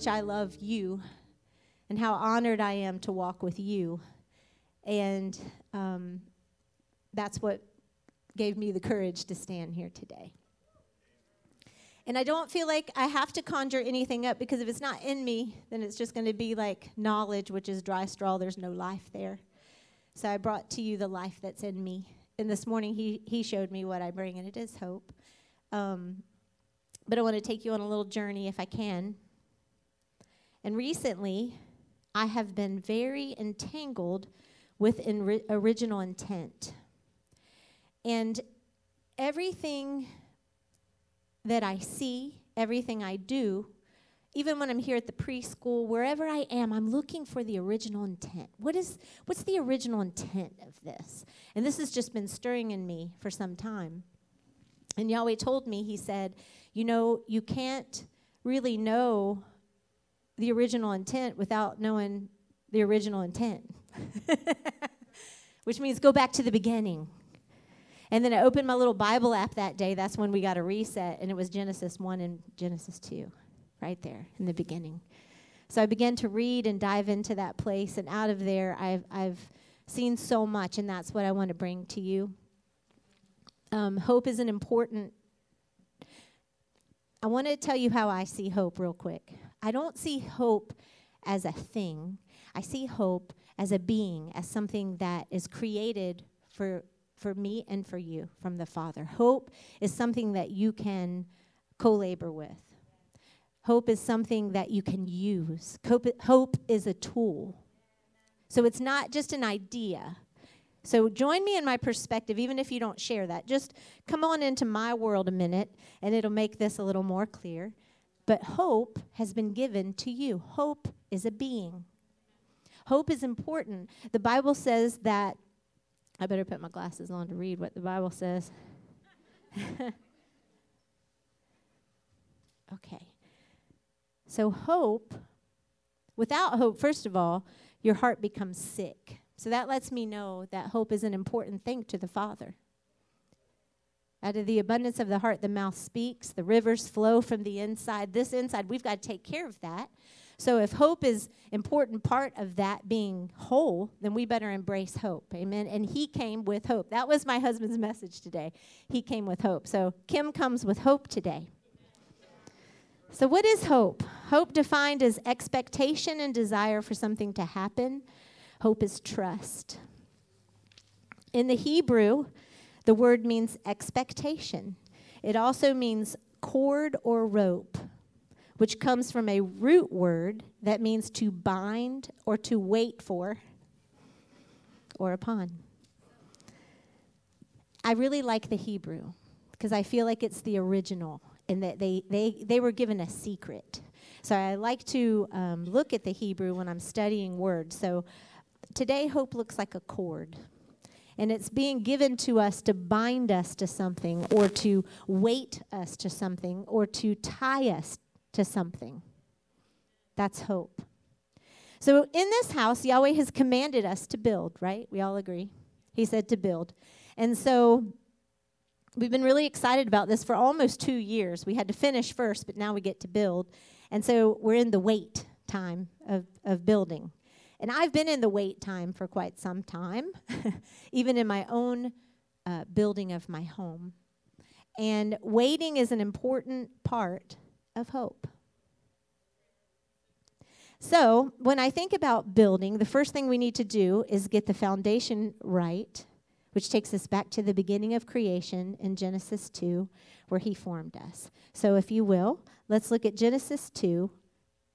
much I love you and how honored I am to walk with you. And um, that's what gave me the courage to stand here today. And I don't feel like I have to conjure anything up because if it's not in me, then it's just going to be like knowledge, which is dry straw. There's no life there. So I brought to you the life that's in me. And this morning he, he showed me what I bring, and it is hope. Um, but I want to take you on a little journey if I can. And recently, I have been very entangled with original intent. And everything that I see, everything I do, even when I'm here at the preschool, wherever I am, I'm looking for the original intent. What is what's the original intent of this? And this has just been stirring in me for some time. And Yahweh told me, He said, you know, you can't really know the original intent without knowing the original intent. Which means go back to the beginning. And then I opened my little Bible app that day. That's when we got a reset, and it was Genesis 1 and Genesis 2, right there in the beginning. So I began to read and dive into that place, and out of there, I've, I've seen so much, and that's what I want to bring to you. Um, hope is an important. I want to tell you how I see hope real quick. I don't see hope as a thing, I see hope as a being, as something that is created for for me and for you from the Father. Hope is something that you can co labor with. Hope is something that you can use. Hope, hope is a tool. So it's not just an idea. So join me in my perspective, even if you don't share that. Just come on into my world a minute, and it'll make this a little more clear. But hope has been given to you. Hope is a being. Hope is important. The Bible says that I better put my glasses on to read what the Bible says. okay. So, hope, without hope, first of all, your heart becomes sick. So, that lets me know that hope is an important thing to the Father. Out of the abundance of the heart, the mouth speaks. The rivers flow from the inside. This inside, we've got to take care of that. So if hope is important part of that being whole, then we better embrace hope. Amen. And he came with hope. That was my husband's message today. He came with hope. So Kim comes with hope today. So what is hope? Hope defined as expectation and desire for something to happen. Hope is trust. In the Hebrew, the word means expectation. It also means cord or rope which comes from a root word that means to bind or to wait for or upon. I really like the Hebrew because I feel like it's the original and that they, they, they were given a secret. So I like to um, look at the Hebrew when I'm studying words. So today, hope looks like a cord. And it's being given to us to bind us to something, or to weight us to something, or to tie us to something. That's hope. So in this house, Yahweh has commanded us to build, right? We all agree. He said to build. And so we've been really excited about this for almost two years. We had to finish first, but now we get to build. And so we're in the wait time of, of building. And I've been in the wait time for quite some time, even in my own uh, building of my home. And waiting is an important part of hope. So, when I think about building, the first thing we need to do is get the foundation right, which takes us back to the beginning of creation in Genesis 2, where He formed us. So, if you will, let's look at Genesis 2,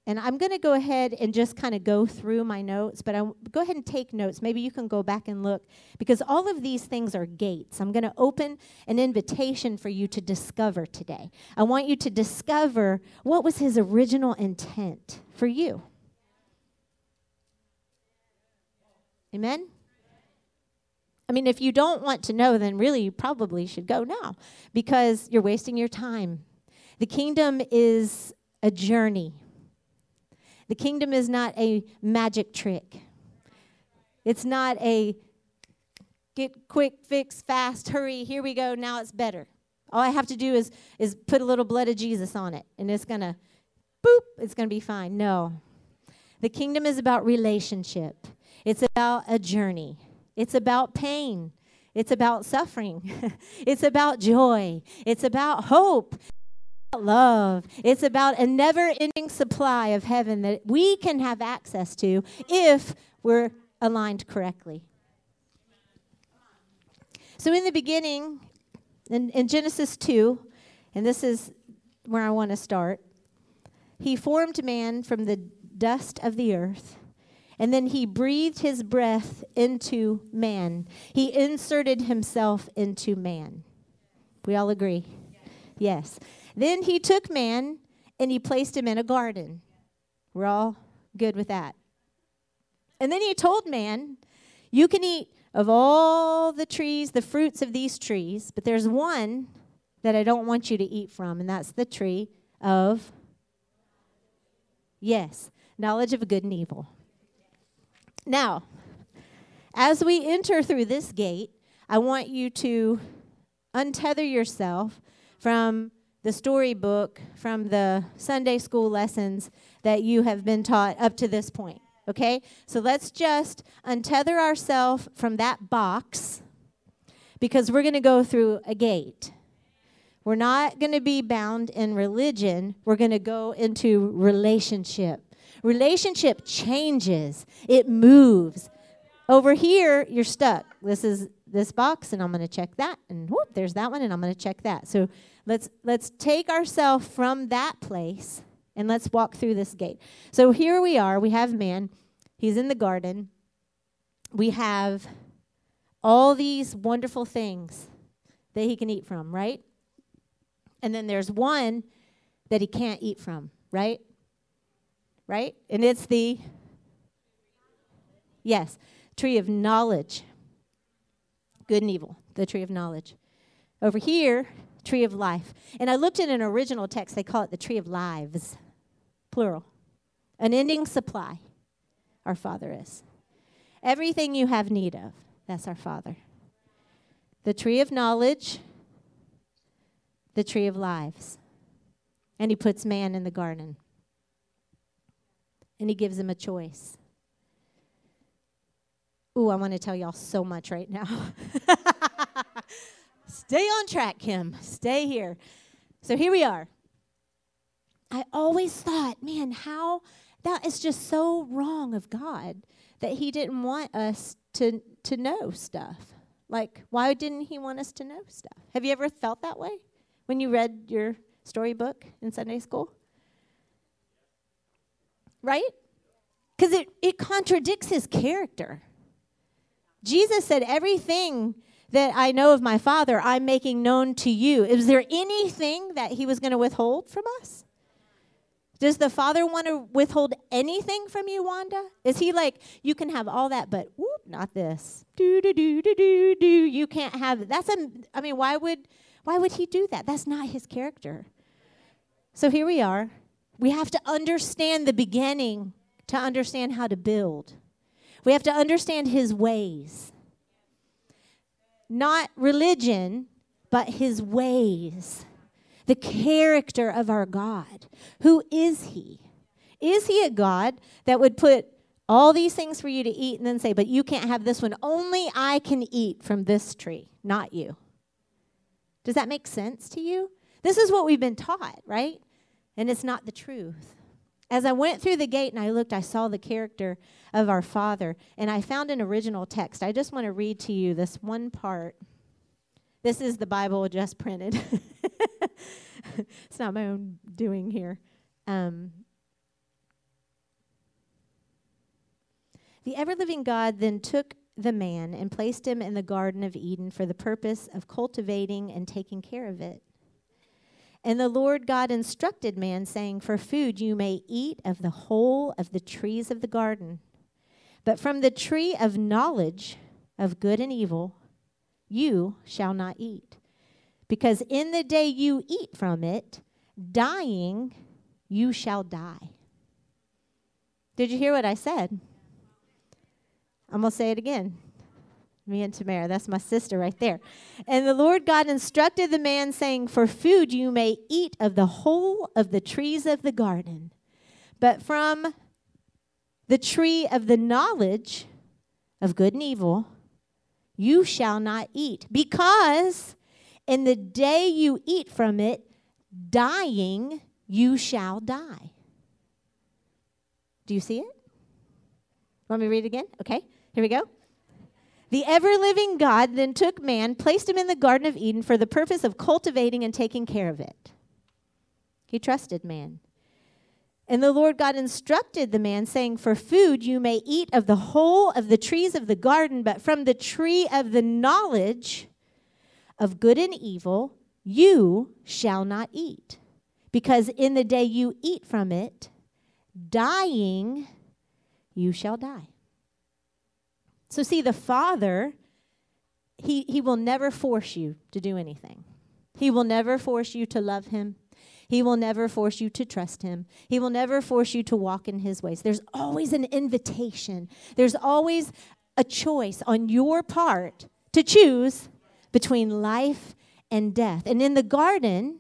and I'm going to go ahead and just kind of go through my notes, but I go ahead and take notes. Maybe you can go back and look because all of these things are gates. I'm going to open an invitation for you to discover today. I want you to discover what was his original intent for you. Amen. I mean, if you don't want to know, then really you probably should go now because you're wasting your time. The kingdom is a journey. The kingdom is not a magic trick. It's not a get quick, fix, fast, hurry, here we go, now it's better. All I have to do is, is put a little blood of Jesus on it, and it's going to boop, it's going to be fine. No. The kingdom is about relationship, it's about a journey, it's about pain, it's about suffering, it's about joy, it's about hope. Love. It's about a never ending supply of heaven that we can have access to if we're aligned correctly. So, in the beginning, in, in Genesis 2, and this is where I want to start, he formed man from the dust of the earth. And then he breathed his breath into man. He inserted himself into man. We all agree? Yes. Then he took man and he placed him in a garden. We're all good with that. And then he told man, You can eat of all the trees, the fruits of these trees, but there's one that I don't want you to eat from, and that's the tree of, yes, knowledge of good and evil. Now, as we enter through this gate, I want you to untether yourself from the storybook, from the Sunday school lessons that you have been taught up to this point. Okay? So let's just untether ourselves from that box because we're going to go through a gate. We're not going to be bound in religion. We're going to go into relationship. Relationship changes, it moves. Over here, you're stuck. This is this box, and I'm going to check that, and whoop, there's that one, and I'm going to check that. So let's let's take ourselves from that place and let's walk through this gate. So here we are. We have man. He's in the garden. We have all these wonderful things that he can eat from, right? And then there's one that he can't eat from, right? Right? And it's the, yes, tree of knowledge. Good and evil, the tree of knowledge. Over here, tree of life. And I looked at an original text, they call it the tree of lives plural. An ending supply, our Father is. Everything you have need of, that's our Father. The tree of knowledge, the tree of lives. And He puts man in the garden. And He gives him a choice. Ooh, I want to tell y'all so much right now. Stay on track, Kim. Stay here. So here we are. I always thought, man, how that is just so wrong of God that He didn't want us to to know stuff. Like, why didn't He want us to know stuff? Have you ever felt that way when you read your storybook in Sunday school? Right? Because it, it contradicts his character. Jesus said, Everything that I know of my Father, I'm making known to you. Is there anything that he was going to withhold from us? Does the Father want to withhold anything from you, Wanda? Is he like, you can have all that, but whoop, not this. Do do do do do do. You can't have that's a I mean, why would why would he do that? That's not his character. So here we are. We have to understand the beginning to understand how to build. We have to understand his ways. Not religion, but his ways the character of our God. Who is He? Is He a God that would put all these things for you to eat and then say, but you can't have this one? Only I can eat from this tree, not you. Does that make sense to you? This is what we've been taught, right? And it's not the truth. As I went through the gate and I looked, I saw the character of our Father, and I found an original text. I just want to read to you this one part. This is the Bible just printed. it's not my own doing here. Um, the ever living God then took the man and placed him in the Garden of Eden for the purpose of cultivating and taking care of it. And the Lord God instructed man, saying, For food you may eat of the whole of the trees of the garden, but from the tree of knowledge of good and evil you shall not eat. Because in the day you eat from it, dying, you shall die. Did you hear what I said? I'm going to say it again. Me and Tamara, that's my sister right there. And the Lord God instructed the man, saying, For food you may eat of the whole of the trees of the garden, but from the tree of the knowledge of good and evil you shall not eat, because in the day you eat from it, dying, you shall die. Do you see it? Want me to read it again? Okay, here we go. The ever living God then took man, placed him in the Garden of Eden for the purpose of cultivating and taking care of it. He trusted man. And the Lord God instructed the man, saying, For food you may eat of the whole of the trees of the garden, but from the tree of the knowledge of good and evil you shall not eat. Because in the day you eat from it, dying, you shall die. So, see, the Father, he, he will never force you to do anything. He will never force you to love Him. He will never force you to trust him. He will never force you to walk in his ways. There's always an invitation, there's always a choice on your part to choose between life and death. And in the garden,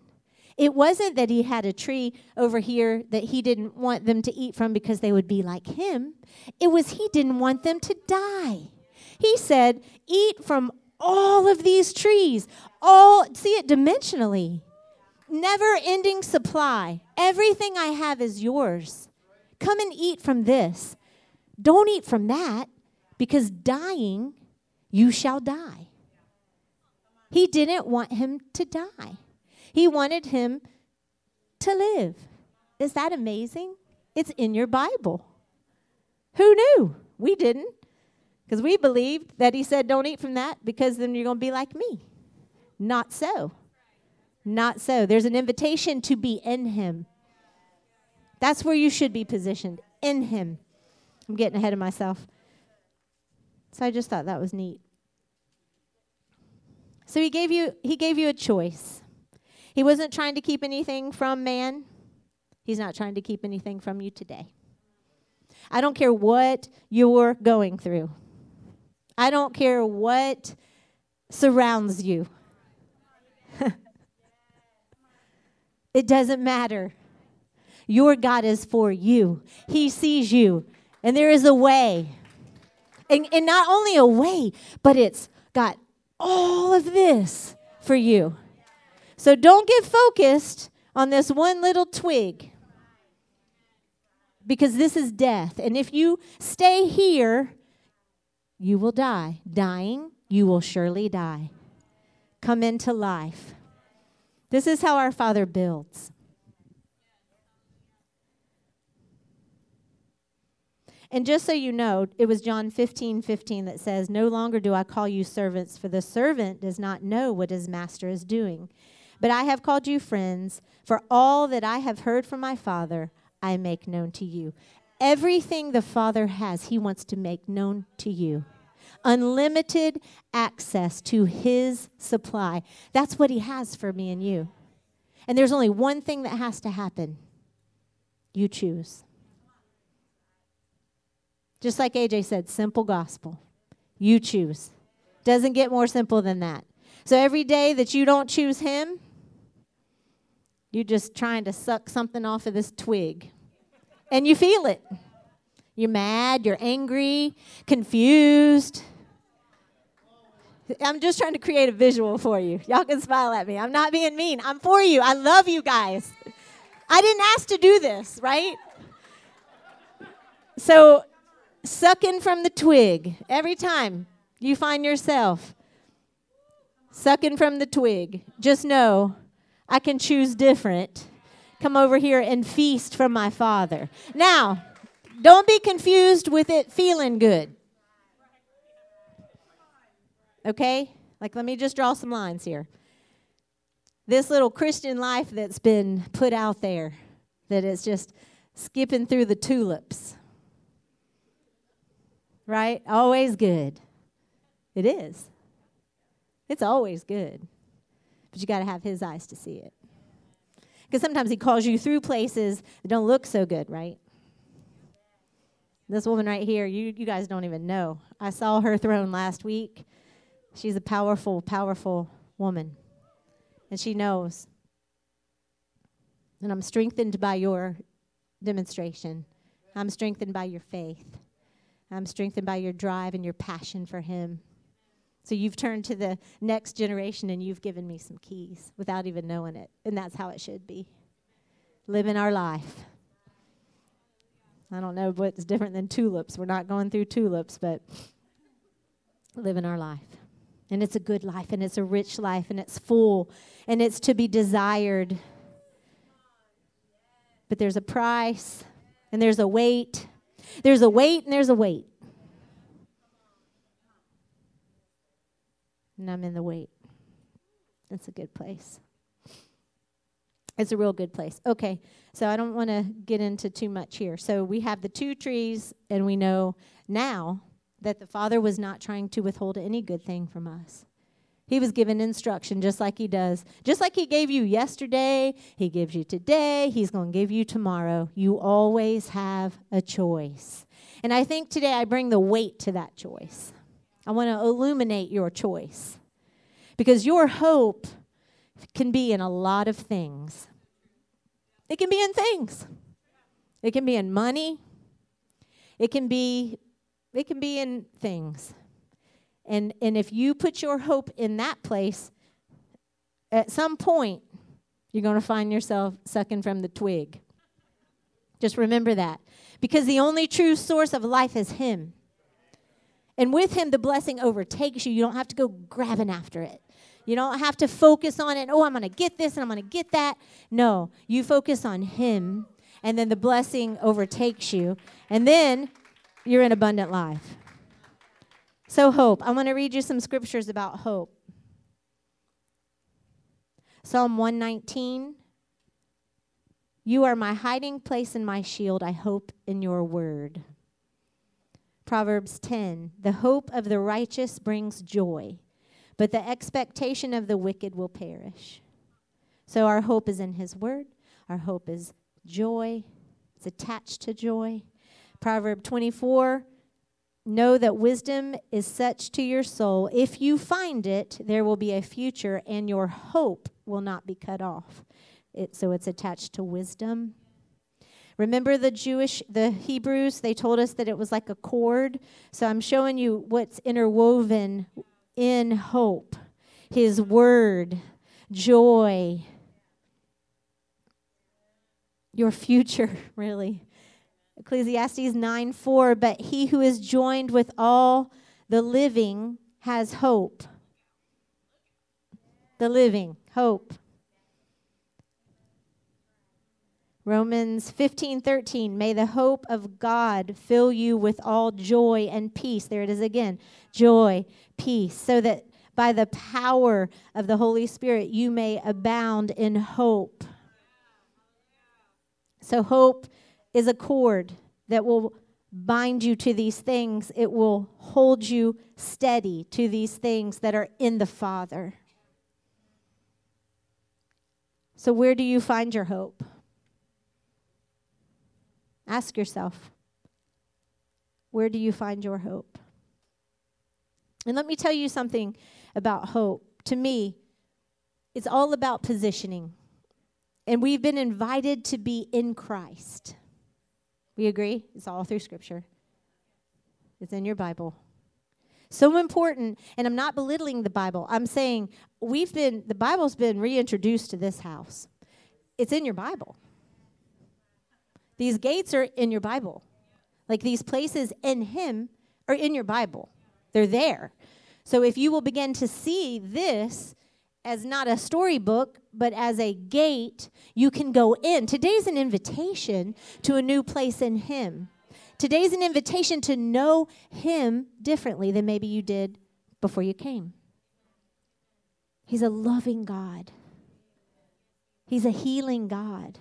it wasn't that he had a tree over here that he didn't want them to eat from because they would be like him. It was he didn't want them to die. He said, Eat from all of these trees, all, see it dimensionally never ending supply. Everything I have is yours. Come and eat from this. Don't eat from that because dying, you shall die. He didn't want him to die, he wanted him to live. Is that amazing? It's in your Bible. Who knew? We didn't. Because we believed that he said, Don't eat from that because then you're going to be like me. Not so. Not so. There's an invitation to be in Him. That's where you should be positioned in Him. I'm getting ahead of myself. So I just thought that was neat. So he gave you he gave you a choice. He wasn't trying to keep anything from man. He's not trying to keep anything from you today. I don't care what you're going through. I don't care what surrounds you. It doesn't matter. Your God is for you, He sees you, and there is a way. And, and not only a way, but it's got all of this for you. So don't get focused on this one little twig because this is death. And if you stay here, you will die. Dying, you will surely die. Come into life. This is how our Father builds. And just so you know, it was John 15 15 that says, No longer do I call you servants, for the servant does not know what his master is doing. But I have called you friends, for all that I have heard from my Father, I make known to you. Everything the Father has, he wants to make known to you unlimited access to His supply. That's what He has for me and you. And there's only one thing that has to happen you choose. Just like AJ said, simple gospel. You choose. Doesn't get more simple than that. So every day that you don't choose Him, you're just trying to suck something off of this twig. And you feel it. You're mad, you're angry, confused. I'm just trying to create a visual for you. Y'all can smile at me. I'm not being mean. I'm for you. I love you guys. I didn't ask to do this, right? So, sucking from the twig every time you find yourself sucking from the twig, just know I can choose different. Come over here and feast from my Father. Now, don't be confused with it feeling good. Okay? Like, let me just draw some lines here. This little Christian life that's been put out there, that is just skipping through the tulips, right? Always good. It is. It's always good. But you got to have his eyes to see it. Because sometimes he calls you through places that don't look so good, right? This woman right here, you, you guys don't even know. I saw her throne last week. She's a powerful, powerful woman. And she knows. And I'm strengthened by your demonstration. I'm strengthened by your faith. I'm strengthened by your drive and your passion for Him. So you've turned to the next generation and you've given me some keys without even knowing it. And that's how it should be. Living our life. I don't know what's different than tulips. We're not going through tulips, but living our life. And it's a good life, and it's a rich life, and it's full, and it's to be desired. But there's a price, and there's a weight. There's a weight, and there's a weight. And I'm in the weight. It's a good place. It's a real good place. Okay, so I don't want to get into too much here. So we have the two trees, and we know now that the Father was not trying to withhold any good thing from us. He was given instruction just like He does. Just like He gave you yesterday, He gives you today, He's going to give you tomorrow. You always have a choice. And I think today I bring the weight to that choice. I want to illuminate your choice because your hope can be in a lot of things. It can be in things. It can be in money. It can be it can be in things. And, and if you put your hope in that place, at some point, you're going to find yourself sucking from the twig. Just remember that. Because the only true source of life is Him. And with Him, the blessing overtakes you. You don't have to go grabbing after it. You don't have to focus on it. Oh, I'm going to get this and I'm going to get that. No, you focus on Him, and then the blessing overtakes you. And then you're in abundant life. So, hope. I want to read you some scriptures about hope. Psalm 119. You are my hiding place and my shield. I hope in your word. Proverbs 10. The hope of the righteous brings joy, but the expectation of the wicked will perish. So, our hope is in his word. Our hope is joy, it's attached to joy. Proverb 24 Know that wisdom is such to your soul. If you find it, there will be a future, and your hope will not be cut off. It, so it's attached to wisdom. Remember the Jewish, the Hebrews, they told us that it was like a cord. So I'm showing you what's interwoven in hope His word, joy, your future, really. Ecclesiastes 9 4, but he who is joined with all the living has hope. The living, hope. Romans 15, 13. May the hope of God fill you with all joy and peace. There it is again joy, peace, so that by the power of the Holy Spirit you may abound in hope. So, hope is a cord that will bind you to these things, it will hold you steady to these things that are in the Father. So, where do you find your hope? Ask yourself, where do you find your hope? And let me tell you something about hope. To me, it's all about positioning. And we've been invited to be in Christ. We agree? It's all through Scripture, it's in your Bible. So important, and I'm not belittling the Bible. I'm saying we've been, the Bible's been reintroduced to this house. It's in your Bible. These gates are in your Bible. Like these places in Him are in your Bible, they're there. So if you will begin to see this as not a storybook, but as a gate, you can go in. Today's an invitation to a new place in Him. Today's an invitation to know Him differently than maybe you did before you came. He's a loving God, He's a healing God.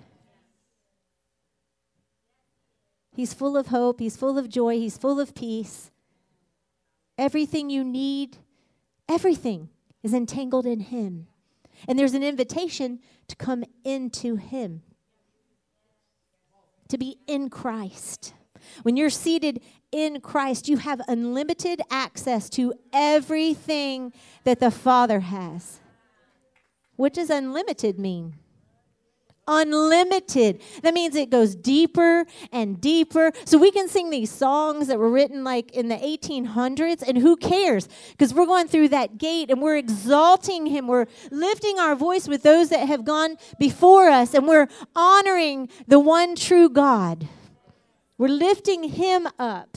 He's full of hope, He's full of joy, He's full of peace. Everything you need, everything is entangled in Him. And there's an invitation to come into Him, to be in Christ. When you're seated in Christ, you have unlimited access to everything that the Father has. What does unlimited mean? Unlimited. That means it goes deeper and deeper. So we can sing these songs that were written like in the 1800s, and who cares? Because we're going through that gate and we're exalting Him. We're lifting our voice with those that have gone before us, and we're honoring the one true God. We're lifting Him up,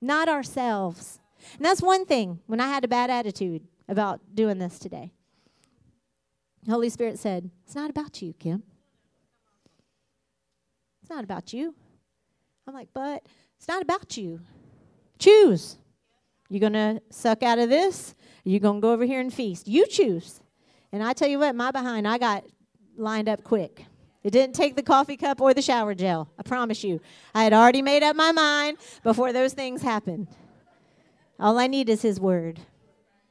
not ourselves. And that's one thing when I had a bad attitude about doing this today. Holy Spirit said, It's not about you, Kim. It's not about you. I'm like, But it's not about you. Choose. You going to suck out of this? You going to go over here and feast? You choose. And I tell you what, my behind, I got lined up quick. It didn't take the coffee cup or the shower gel. I promise you. I had already made up my mind before those things happened. All I need is His word,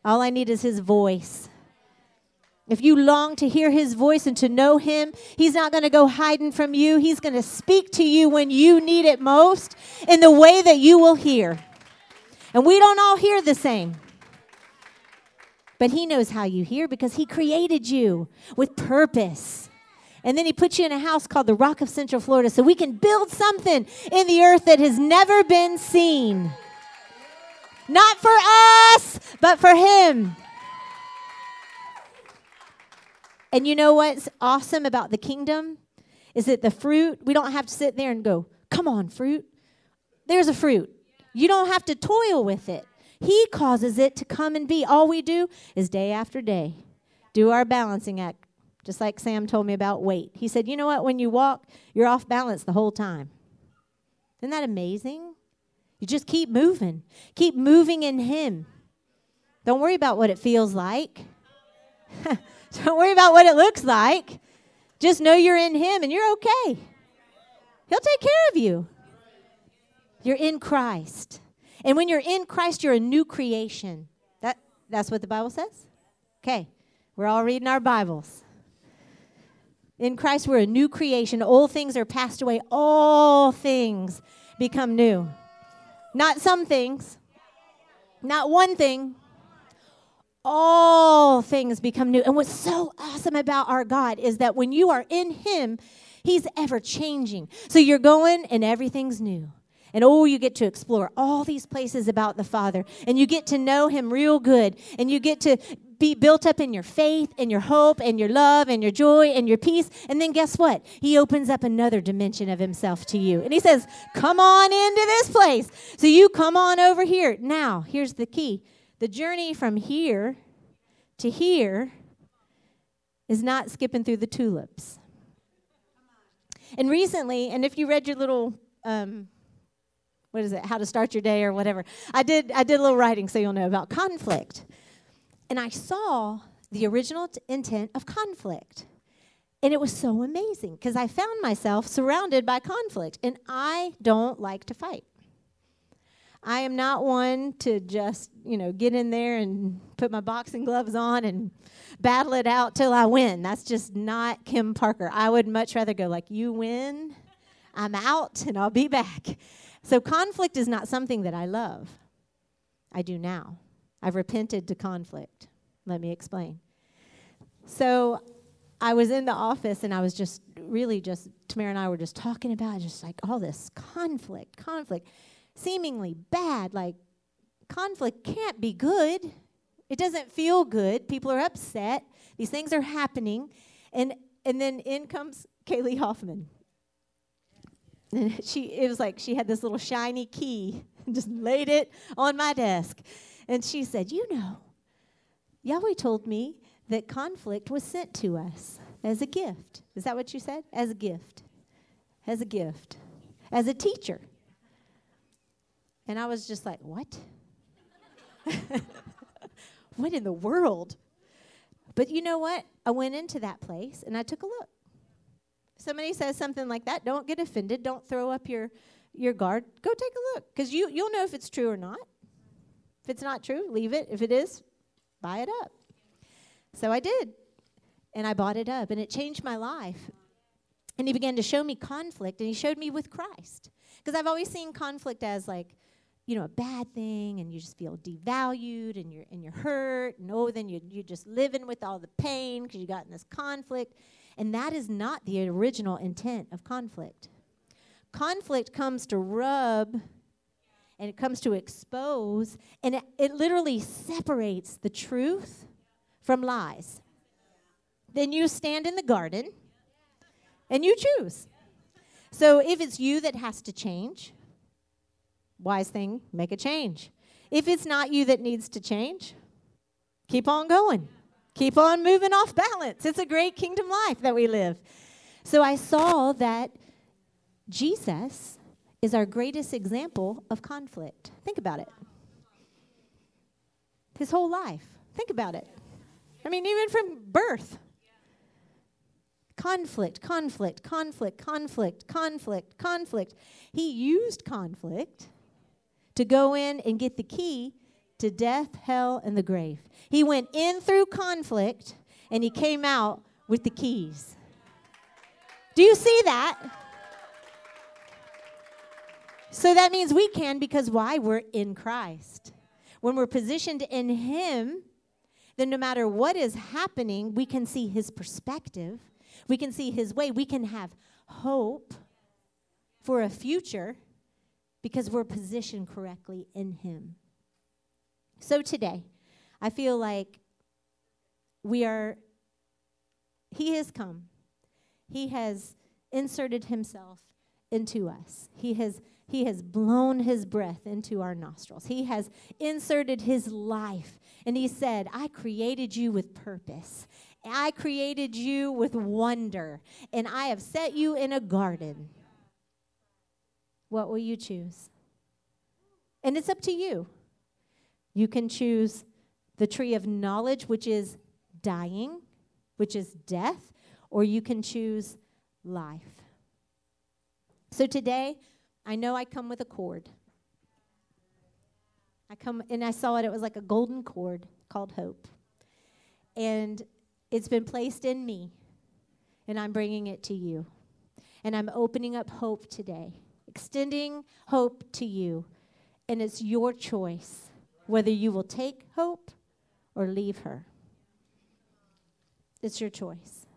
all I need is His voice. If you long to hear his voice and to know him, he's not going to go hiding from you. He's going to speak to you when you need it most in the way that you will hear. And we don't all hear the same. But he knows how you hear because he created you with purpose. And then he put you in a house called the Rock of Central Florida so we can build something in the earth that has never been seen. Not for us, but for him. And you know what's awesome about the kingdom? Is that the fruit, we don't have to sit there and go, come on, fruit. There's a fruit. You don't have to toil with it. He causes it to come and be. All we do is day after day do our balancing act, just like Sam told me about weight. He said, You know what? When you walk, you're off balance the whole time. Isn't that amazing? You just keep moving, keep moving in Him. Don't worry about what it feels like. Don't worry about what it looks like. Just know you're in Him and you're okay. He'll take care of you. You're in Christ. And when you're in Christ, you're a new creation. That, that's what the Bible says? Okay. We're all reading our Bibles. In Christ, we're a new creation. Old things are passed away, all things become new. Not some things, not one thing, all things become new. And what's so awesome about our God is that when you are in Him, He's ever changing. So you're going and everything's new. And oh, you get to explore all these places about the Father, and you get to know Him real good, and you get to be built up in your faith and your hope and your love and your joy and your peace. And then guess what? He opens up another dimension of Himself to you. And He says, Come on into this place. So you come on over here. Now, here's the key the journey from here to here is not skipping through the tulips. And recently, and if you read your little, um, what is it, how to start your day or whatever, I did, I did a little writing so you'll know about conflict. And I saw the original t- intent of conflict. And it was so amazing because I found myself surrounded by conflict, and I don't like to fight. I am not one to just, you know, get in there and put my boxing gloves on and battle it out till I win. That's just not Kim Parker. I would much rather go like, you win, I'm out, and I'll be back. So conflict is not something that I love. I do now. I've repented to conflict. Let me explain. So I was in the office and I was just really just, Tamara and I were just talking about just like all this conflict, conflict seemingly bad, like conflict can't be good. It doesn't feel good. People are upset. These things are happening. And and then in comes Kaylee Hoffman. And she it was like she had this little shiny key and just laid it on my desk. And she said, You know, Yahweh told me that conflict was sent to us as a gift. Is that what you said? As a gift. As a gift. As a teacher. And I was just like, what? what in the world? But you know what? I went into that place and I took a look. somebody says something like that, don't get offended. Don't throw up your, your guard. Go take a look because you, you'll know if it's true or not. If it's not true, leave it. If it is, buy it up. So I did. And I bought it up and it changed my life. And he began to show me conflict and he showed me with Christ. Because I've always seen conflict as like, you know, a bad thing and you just feel devalued and you're and you're hurt and oh then you you're just living with all the pain because you got in this conflict. And that is not the original intent of conflict. Conflict comes to rub and it comes to expose and it, it literally separates the truth from lies. Then you stand in the garden and you choose. So if it's you that has to change, wise thing, make a change. If it's not you that needs to change, keep on going. Keep on moving off balance. It's a great kingdom life that we live. So I saw that Jesus is our greatest example of conflict. Think about it. His whole life. Think about it. I mean, even from birth. Conflict, conflict, conflict, conflict, conflict, conflict. He used conflict to go in and get the key to death, hell, and the grave. He went in through conflict and he came out with the keys. Do you see that? So that means we can because why? We're in Christ. When we're positioned in Him, then no matter what is happening, we can see His perspective, we can see His way, we can have hope for a future because we're positioned correctly in Him. So today, I feel like we are, He has come, He has inserted Himself into us, He has. He has blown his breath into our nostrils. He has inserted his life. And he said, I created you with purpose. I created you with wonder. And I have set you in a garden. What will you choose? And it's up to you. You can choose the tree of knowledge, which is dying, which is death, or you can choose life. So today, I know I come with a cord. I come and I saw it, it was like a golden cord called hope. And it's been placed in me, and I'm bringing it to you. And I'm opening up hope today extending hope to you. And it's your choice whether you will take hope or leave her. It's your choice.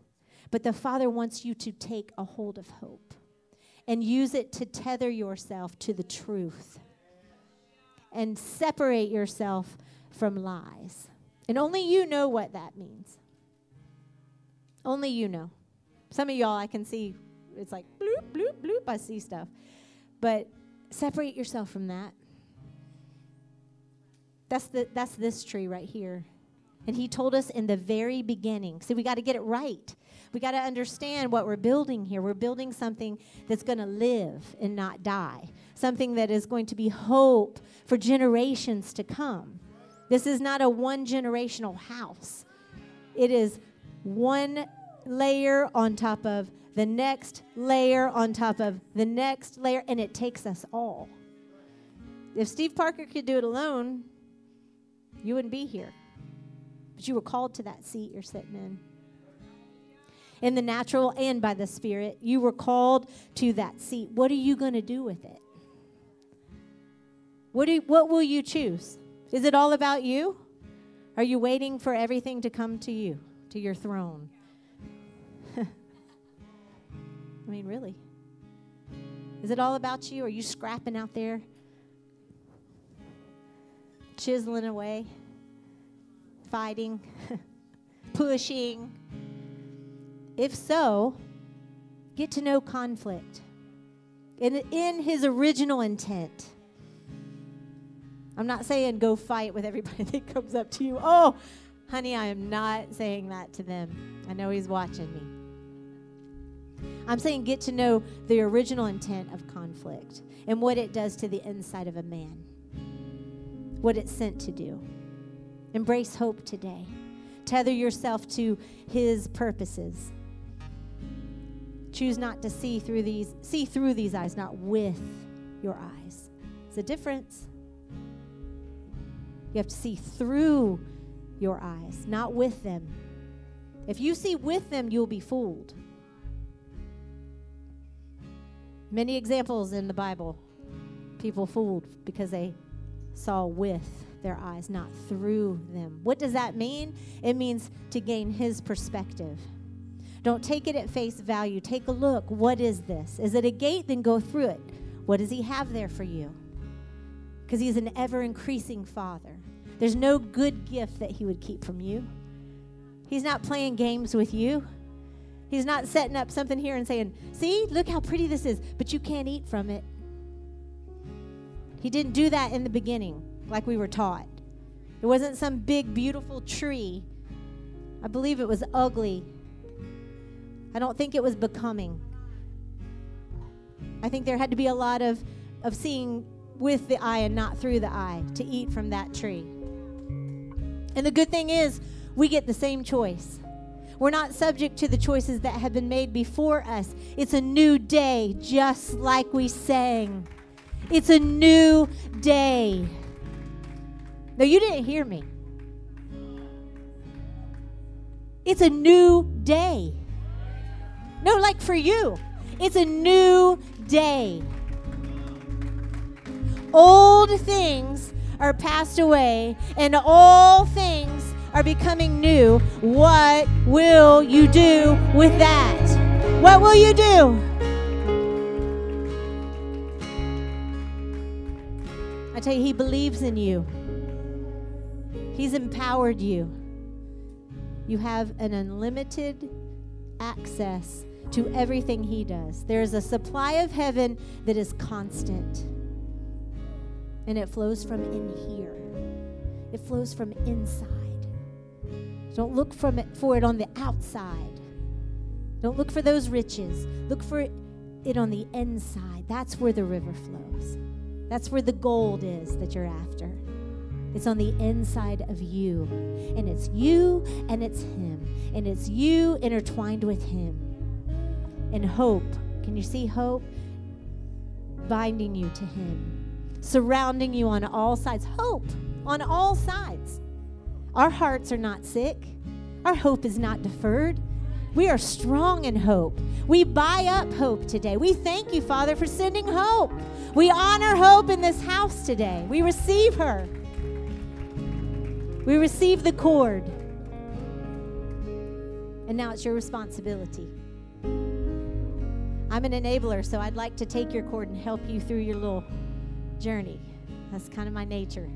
But the Father wants you to take a hold of hope and use it to tether yourself to the truth and separate yourself from lies. And only you know what that means. Only you know. Some of y'all, I can see it's like bloop, bloop, bloop. I see stuff. But separate yourself from that. That's, the, that's this tree right here. And he told us in the very beginning. See, we got to get it right. We got to understand what we're building here. We're building something that's going to live and not die, something that is going to be hope for generations to come. This is not a one generational house, it is one layer on top of the next layer on top of the next layer, and it takes us all. If Steve Parker could do it alone, you wouldn't be here. But you were called to that seat you're sitting in. In the natural and by the Spirit, you were called to that seat. What are you going to do with it? What, do what will you choose? Is it all about you? Are you waiting for everything to come to you, to your throne? I mean, really. Is it all about you? Are you scrapping out there? Chiseling away? Fighting? pushing? If so, get to know conflict in, in his original intent. I'm not saying go fight with everybody that comes up to you. Oh, honey, I am not saying that to them. I know he's watching me. I'm saying get to know the original intent of conflict and what it does to the inside of a man, what it's sent to do. Embrace hope today. Tether yourself to his purposes. Choose not to see through these see through these eyes, not with your eyes. It's a difference. You have to see through your eyes, not with them. If you see with them, you'll be fooled. Many examples in the Bible. People fooled because they saw with their eyes, not through them. What does that mean? It means to gain his perspective. Don't take it at face value. Take a look. What is this? Is it a gate? Then go through it. What does he have there for you? Because he's an ever increasing father. There's no good gift that he would keep from you. He's not playing games with you. He's not setting up something here and saying, See, look how pretty this is, but you can't eat from it. He didn't do that in the beginning like we were taught. It wasn't some big, beautiful tree. I believe it was ugly. I don't think it was becoming. I think there had to be a lot of, of seeing with the eye and not through the eye to eat from that tree. And the good thing is, we get the same choice. We're not subject to the choices that have been made before us. It's a new day, just like we sang. It's a new day. No, you didn't hear me. It's a new day. No, like for you, it's a new day. Old things are passed away, and all things are becoming new. What will you do with that? What will you do? I tell you, He believes in you, He's empowered you. You have an unlimited access to everything He does. There is a supply of heaven that is constant, and it flows from in here, it flows from inside. Don't look from it, for it on the outside. Don't look for those riches. Look for it on the inside. That's where the river flows. That's where the gold is that you're after. It's on the inside of you. And it's you and it's Him. And it's you intertwined with Him. And hope. Can you see hope? Binding you to Him, surrounding you on all sides. Hope on all sides. Our hearts are not sick, our hope is not deferred. We are strong in hope. We buy up hope today. We thank you, Father, for sending hope. We honor hope in this house today. We receive her. We receive the cord. And now it's your responsibility. I'm an enabler, so I'd like to take your cord and help you through your little journey. That's kind of my nature,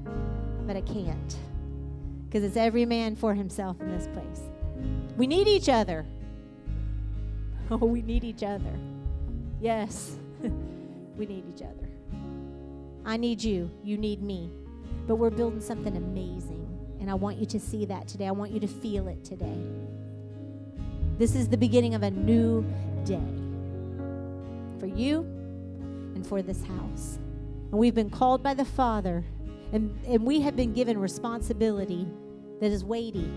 but I can't because it's every man for himself in this place. We need each other. Oh, we need each other. Yes, we need each other. I need you. You need me. But we're building something amazing. And I want you to see that today. I want you to feel it today. This is the beginning of a new day for you and for this house. And we've been called by the Father, and, and we have been given responsibility that is weighty.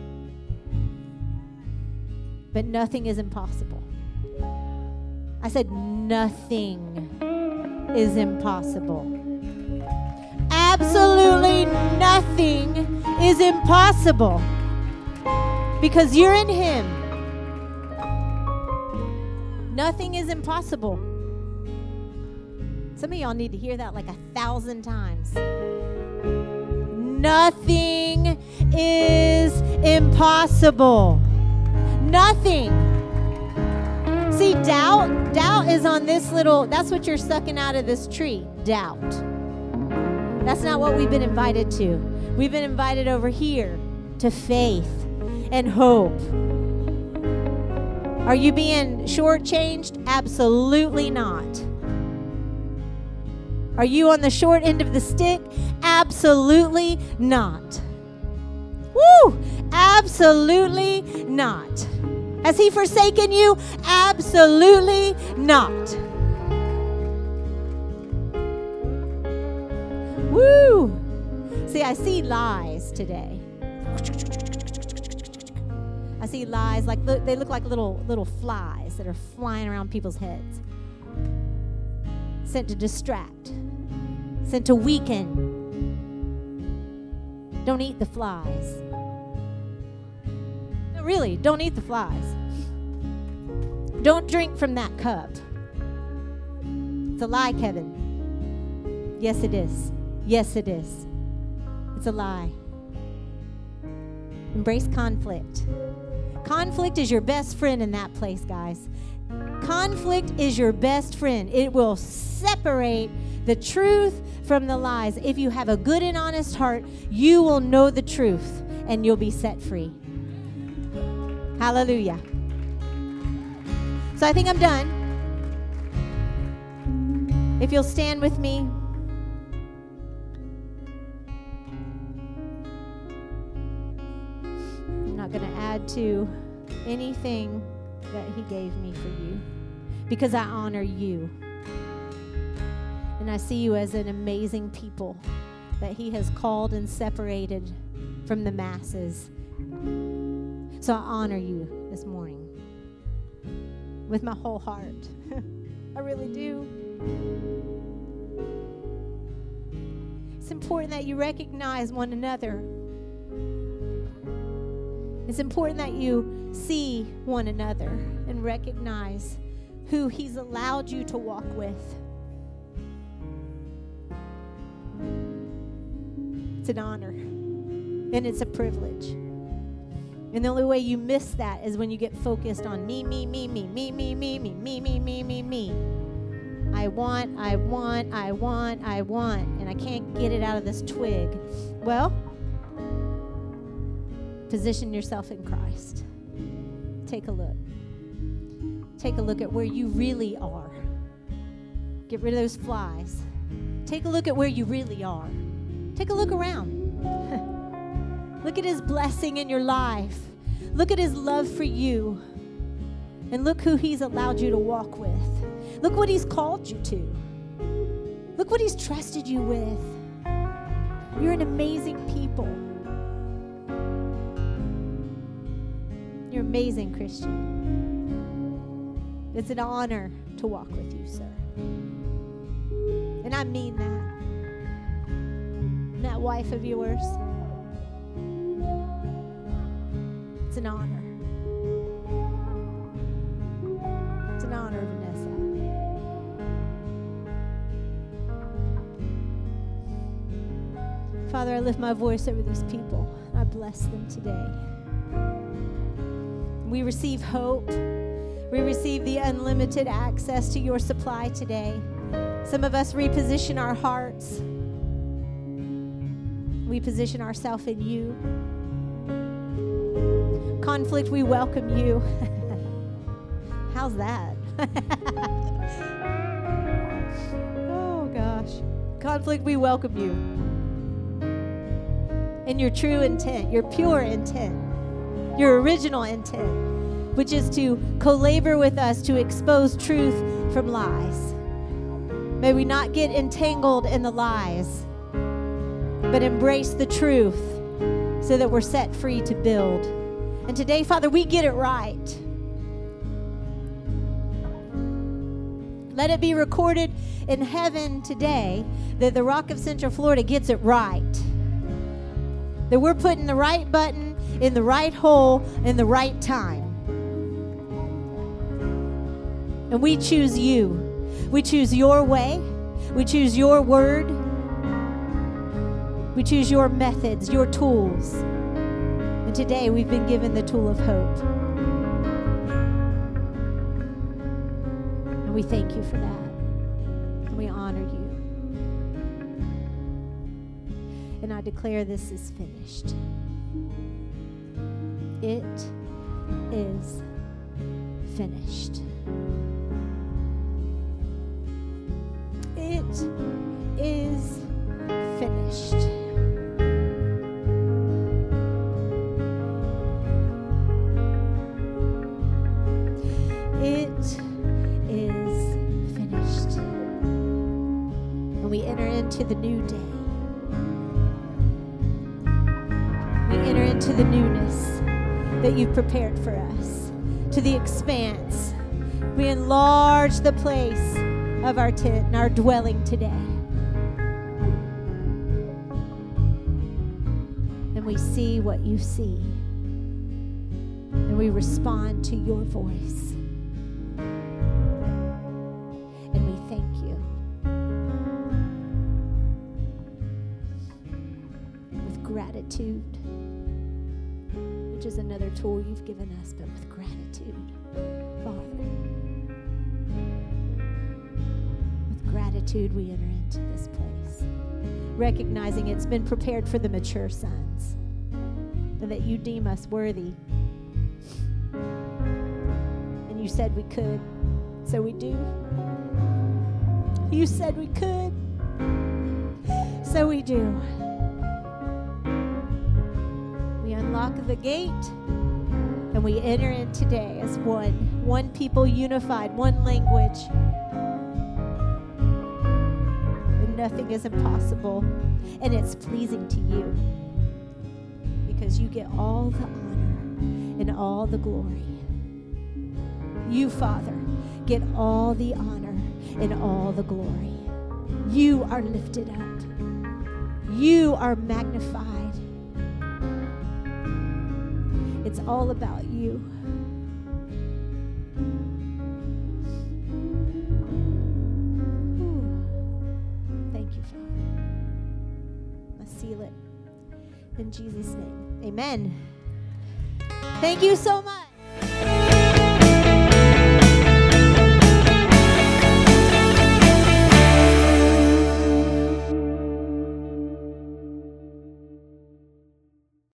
But nothing is impossible. I said, nothing is impossible. Absolutely nothing is impossible because you're in Him. Nothing is impossible. Some of y'all need to hear that like a thousand times. Nothing is impossible. Nothing. See, doubt, doubt is on this little, that's what you're sucking out of this tree. Doubt. That's not what we've been invited to. We've been invited over here to faith and hope. Are you being shortchanged? Absolutely not. Are you on the short end of the stick? Absolutely not. Woo! Absolutely not. Has he forsaken you? Absolutely not. Woo! See, I see lies today. I see lies like they look like little little flies that are flying around people's heads. Sent to distract sent to weaken. Don't eat the flies. Really, don't eat the flies. Don't drink from that cup. It's a lie, Kevin. Yes, it is. Yes, it is. It's a lie. Embrace conflict. Conflict is your best friend in that place, guys. Conflict is your best friend. It will separate the truth from the lies. If you have a good and honest heart, you will know the truth and you'll be set free. Hallelujah. So I think I'm done. If you'll stand with me. I'm not going to add to anything that He gave me for you because I honor you. And I see you as an amazing people that He has called and separated from the masses. So I honor you this morning with my whole heart. I really do. It's important that you recognize one another. It's important that you see one another and recognize who He's allowed you to walk with. It's an honor and it's a privilege. And the only way you miss that is when you get focused on me, me, me, me, me, me, me, me, me, me, me, me, me. I want, I want, I want, I want, and I can't get it out of this twig. Well, position yourself in Christ. Take a look. Take a look at where you really are. Get rid of those flies. Take a look at where you really are. Take a look around. Look at His blessing in your life. Look at His love for you. And look who He's allowed you to walk with. Look what He's called you to. Look what He's trusted you with. You're an amazing people. You're amazing, Christian. It's an honor to walk with you, sir. And I mean that. And that wife of yours, it's an honor. It's an honor, Vanessa. Father, I lift my voice over these people. I bless them today. We receive hope. We receive the unlimited access to your supply today. Some of us reposition our hearts. We position ourselves in you. Conflict, we welcome you. How's that? oh, gosh. Conflict, we welcome you. In your true intent, your pure intent, your original intent, which is to co labor with us to expose truth from lies. May we not get entangled in the lies, but embrace the truth so that we're set free to build. And today, Father, we get it right. Let it be recorded in heaven today that the Rock of Central Florida gets it right. That we're putting the right button in the right hole in the right time. And we choose you. We choose your way. We choose your word. We choose your methods, your tools. And today we've been given the tool of hope. And we thank you for that. And we honor you. And I declare this is finished. It is finished. the expanse. We enlarge the place of our tent and our dwelling today. And we see what you see. And we respond to your voice. And we thank you. With gratitude, which is another tool you've given us, but with gratitude. Gratitude, we enter into this place, recognizing it's been prepared for the mature sons, and that you deem us worthy. And you said we could, so we do. You said we could, so we do. We unlock the gate and we enter in today as one, one people unified, one language. Nothing is impossible, and it's pleasing to you because you get all the honor and all the glory. You, Father, get all the honor and all the glory. You are lifted up, you are magnified. It's all about you. Jesus' name. Amen. Thank you so much.